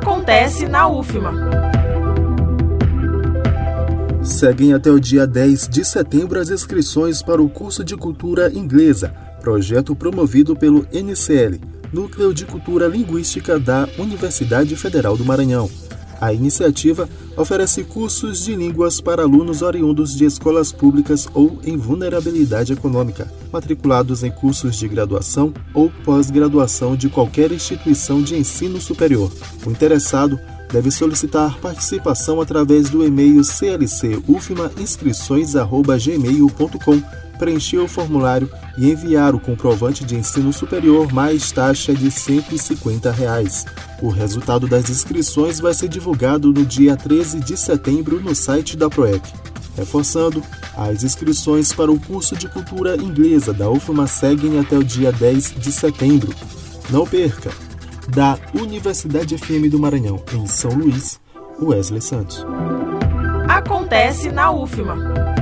Acontece na UFMA. Seguem até o dia 10 de setembro as inscrições para o curso de Cultura Inglesa, projeto promovido pelo NCL, Núcleo de Cultura Linguística da Universidade Federal do Maranhão. A iniciativa oferece cursos de línguas para alunos oriundos de escolas públicas ou em vulnerabilidade econômica, matriculados em cursos de graduação ou pós-graduação de qualquer instituição de ensino superior. O interessado deve solicitar participação através do e-mail clcufmainscrições@gmail.com preencher o formulário e enviar o comprovante de ensino superior mais taxa de 150 reais. O resultado das inscrições vai ser divulgado no dia 13 de setembro no site da PROEC. Reforçando, as inscrições para o curso de cultura inglesa da UFMA seguem até o dia 10 de setembro. Não perca! Da Universidade FM do Maranhão, em São Luís, Wesley Santos. Acontece na UFMA.